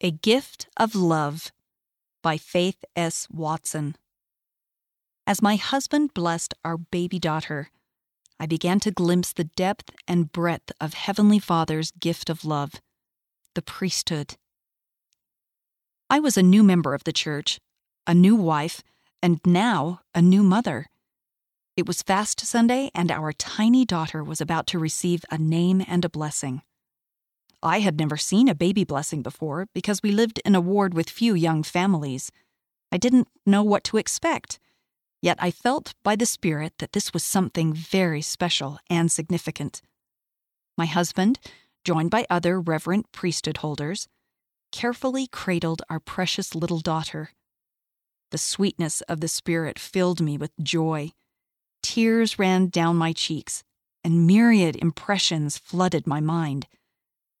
A Gift of Love by Faith S. Watson. As my husband blessed our baby daughter, I began to glimpse the depth and breadth of Heavenly Father's gift of love, the priesthood. I was a new member of the church, a new wife, and now a new mother. It was Fast Sunday, and our tiny daughter was about to receive a name and a blessing. I had never seen a baby blessing before because we lived in a ward with few young families. I didn't know what to expect. Yet I felt by the Spirit that this was something very special and significant. My husband, joined by other reverent priesthood holders, carefully cradled our precious little daughter. The sweetness of the Spirit filled me with joy. Tears ran down my cheeks, and myriad impressions flooded my mind.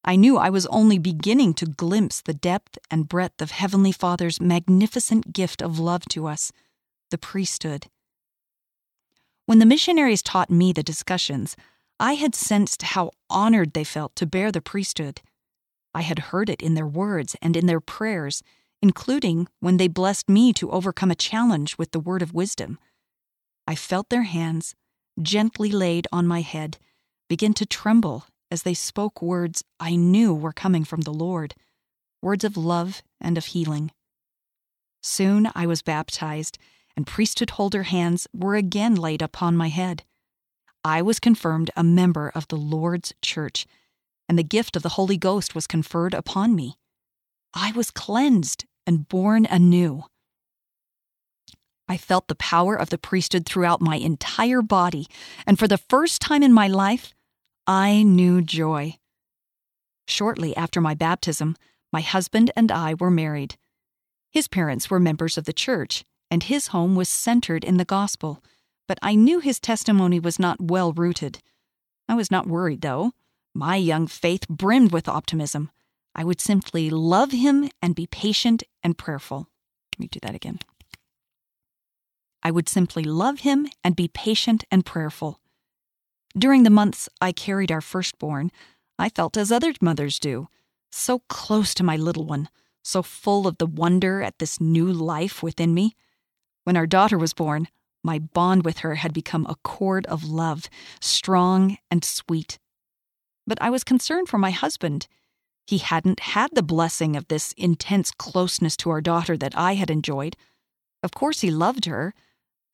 I knew I was only beginning to glimpse the depth and breadth of Heavenly Father's magnificent gift of love to us, the priesthood. When the missionaries taught me the discussions, I had sensed how honored they felt to bear the priesthood. I had heard it in their words and in their prayers, including when they blessed me to overcome a challenge with the word of wisdom. I felt their hands, gently laid on my head, begin to tremble as they spoke words I knew were coming from the Lord, words of love and of healing. Soon I was baptized, and priesthood holder hands were again laid upon my head. I was confirmed a member of the Lord's church, and the gift of the Holy Ghost was conferred upon me. I was cleansed and born anew. I felt the power of the priesthood throughout my entire body, and for the first time in my life, I knew joy. Shortly after my baptism, my husband and I were married. His parents were members of the church, and his home was centered in the gospel, but I knew his testimony was not well rooted. I was not worried, though. My young faith brimmed with optimism. I would simply love him and be patient and prayerful. Let me do that again. I would simply love him and be patient and prayerful. During the months I carried our firstborn, I felt as other mothers do so close to my little one, so full of the wonder at this new life within me. When our daughter was born, my bond with her had become a cord of love, strong and sweet. But I was concerned for my husband. He hadn't had the blessing of this intense closeness to our daughter that I had enjoyed. Of course, he loved her,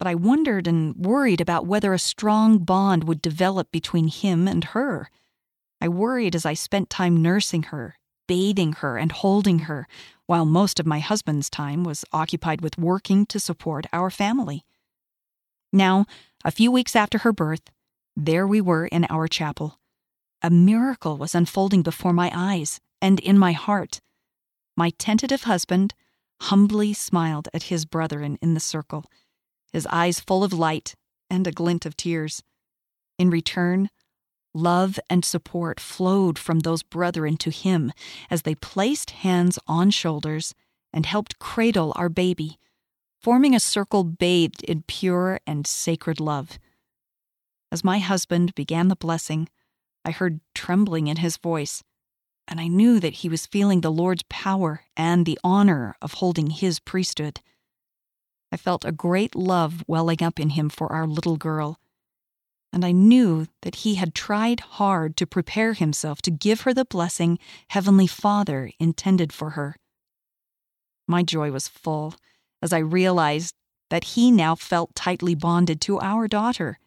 but I wondered and worried about whether a strong bond would develop between him and her. I worried as I spent time nursing her, bathing her, and holding her, while most of my husband's time was occupied with working to support our family. Now, a few weeks after her birth, there we were in our chapel. A miracle was unfolding before my eyes and in my heart. My tentative husband humbly smiled at his brethren in the circle his eyes full of light and a glint of tears. In return, love and support flowed from those brethren to him as they placed hands on shoulders and helped cradle our baby, forming a circle bathed in pure and sacred love. As my husband began the blessing, I heard trembling in his voice, and I knew that he was feeling the Lord's power and the honor of holding his priesthood. I felt a great love welling up in him for our little girl, and I knew that he had tried hard to prepare himself to give her the blessing Heavenly Father intended for her. My joy was full as I realized that he now felt tightly bonded to our daughter.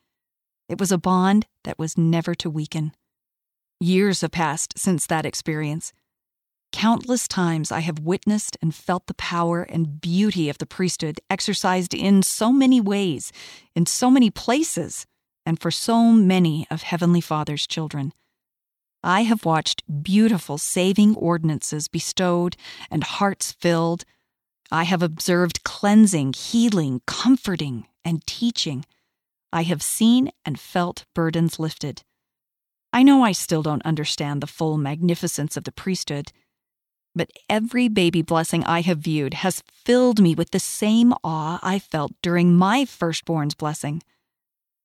It was a bond that was never to weaken. Years have passed since that experience, Countless times I have witnessed and felt the power and beauty of the priesthood exercised in so many ways, in so many places, and for so many of Heavenly Father's children. I have watched beautiful saving ordinances bestowed and hearts filled. I have observed cleansing, healing, comforting, and teaching. I have seen and felt burdens lifted. I know I still don't understand the full magnificence of the priesthood but every baby blessing I have viewed has filled me with the same awe I felt during my firstborn's blessing.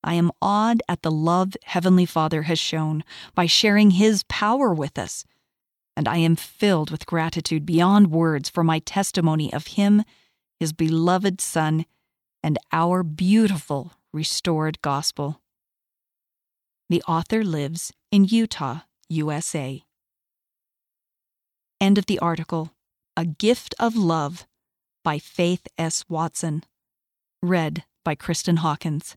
I am awed at the love Heavenly Father has shown by sharing His power with us. and I am filled with gratitude beyond words for my testimony of Him, His beloved Son, and our beautiful restored gospel. The author lives in Utah, USA. End of the article. A Gift of Love by Faith S. Watson. Read by Kristen Hawkins.